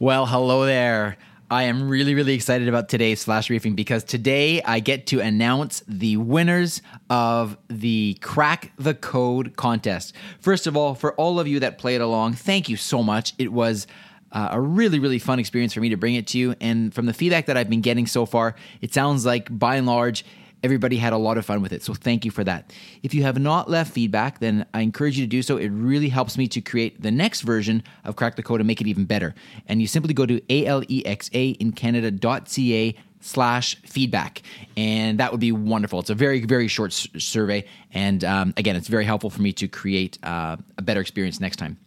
Well, hello there. I am really, really excited about today's flash briefing because today I get to announce the winners of the Crack the Code contest. First of all, for all of you that played along, thank you so much. It was uh, a really, really fun experience for me to bring it to you. And from the feedback that I've been getting so far, it sounds like by and large, everybody had a lot of fun with it. So thank you for that. If you have not left feedback, then I encourage you to do so. It really helps me to create the next version of Crack the Code and make it even better. And you simply go to alexa in Canada.ca slash feedback and that would be wonderful it's a very very short s- survey and um, again it's very helpful for me to create uh, a better experience next time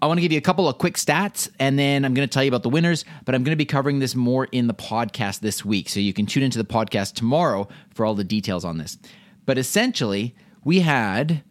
I want to give you a couple of quick stats and then I'm going to tell you about the winners, but I'm going to be covering this more in the podcast this week. So you can tune into the podcast tomorrow for all the details on this. But essentially, we had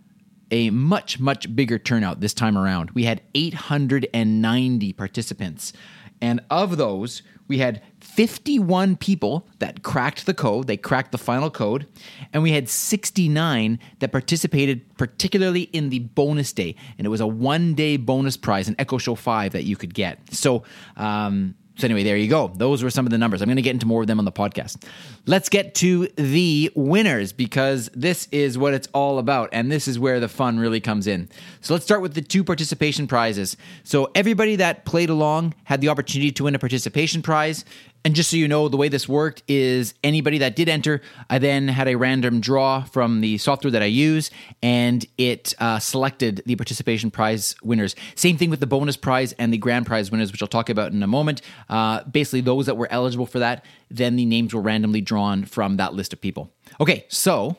a much, much bigger turnout this time around. We had 890 participants. And of those, we had 51 people that cracked the code, they cracked the final code, and we had 69 that participated, particularly in the bonus day. And it was a one day bonus prize, an Echo Show 5 that you could get. So, um, so anyway, there you go. Those were some of the numbers. I'm going to get into more of them on the podcast. Let's get to the winners because this is what it's all about and this is where the fun really comes in. So let's start with the two participation prizes. So everybody that played along had the opportunity to win a participation prize. And just so you know, the way this worked is anybody that did enter, I then had a random draw from the software that I use, and it uh, selected the participation prize winners. Same thing with the bonus prize and the grand prize winners, which I'll talk about in a moment. Uh, basically, those that were eligible for that, then the names were randomly drawn from that list of people. Okay, so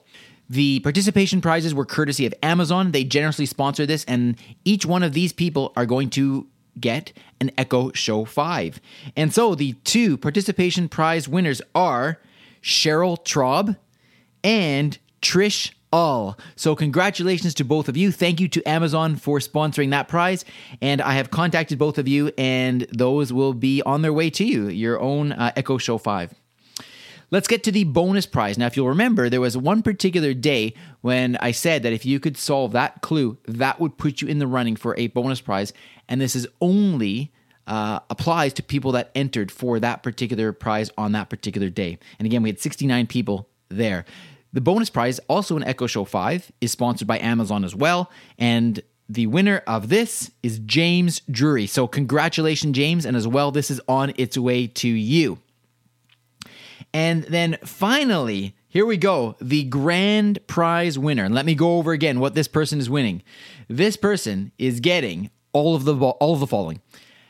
the participation prizes were courtesy of Amazon. They generously sponsor this, and each one of these people are going to get an Echo Show 5. And so the two participation prize winners are Cheryl Traub and Trish All. So congratulations to both of you. Thank you to Amazon for sponsoring that prize. And I have contacted both of you, and those will be on their way to you, your own uh, Echo Show 5. Let's get to the bonus prize. Now, if you'll remember, there was one particular day when I said that if you could solve that clue, that would put you in the running for a bonus prize. And this is only uh, applies to people that entered for that particular prize on that particular day. And again, we had 69 people there. The bonus prize, also an Echo Show 5, is sponsored by Amazon as well. And the winner of this is James Drury. So, congratulations, James. And as well, this is on its way to you. And then finally, here we go, the grand prize winner. And let me go over again what this person is winning. This person is getting all of the all of the following: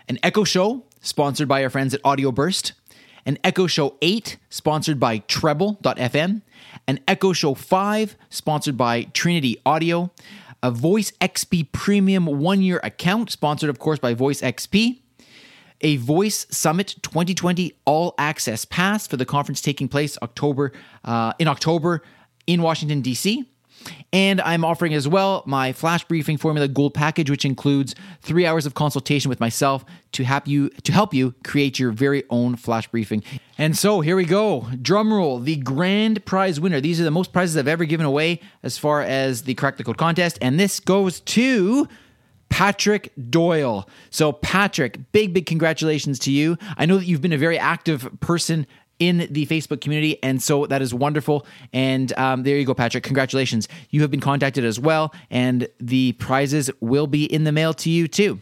an Echo Show sponsored by our friends at Audioburst, an Echo Show 8 sponsored by Treble.fm, an Echo Show 5 sponsored by Trinity Audio, a Voice XP Premium one year account sponsored, of course, by Voice XP a Voice Summit 2020 All Access Pass for the conference taking place October uh, in October in Washington D.C. And I'm offering as well my flash briefing formula gold package, which includes three hours of consultation with myself to help you to help you create your very own flash briefing. And so here we go. Drum roll, the grand prize winner. These are the most prizes I've ever given away as far as the Crack the Code contest. And this goes to Patrick Doyle. So, Patrick, big, big congratulations to you. I know that you've been a very active person in the Facebook community, and so that is wonderful. And um, there you go, Patrick. Congratulations. You have been contacted as well, and the prizes will be in the mail to you too.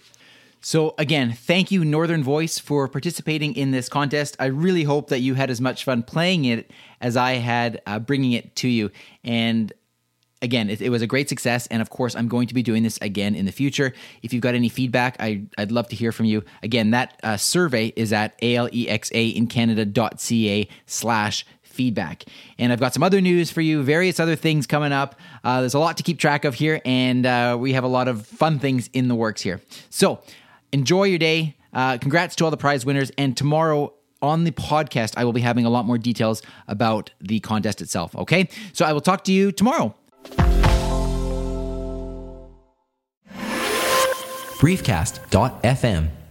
So, again, thank you, Northern Voice, for participating in this contest. I really hope that you had as much fun playing it as I had uh, bringing it to you. And again, it, it, was a great success. And of course, I'm going to be doing this again in the future. If you've got any feedback, I, would love to hear from you. Again, that uh, survey is at alexaincanada.ca slash feedback. And I've got some other news for you, various other things coming up. Uh, there's a lot to keep track of here, and uh, we have a lot of fun things in the works here. So enjoy your day. Uh, congrats to all the prize winners. And tomorrow, on the podcast, I will be having a lot more details about the contest itself. Okay. So I will talk to you tomorrow. Briefcast.fm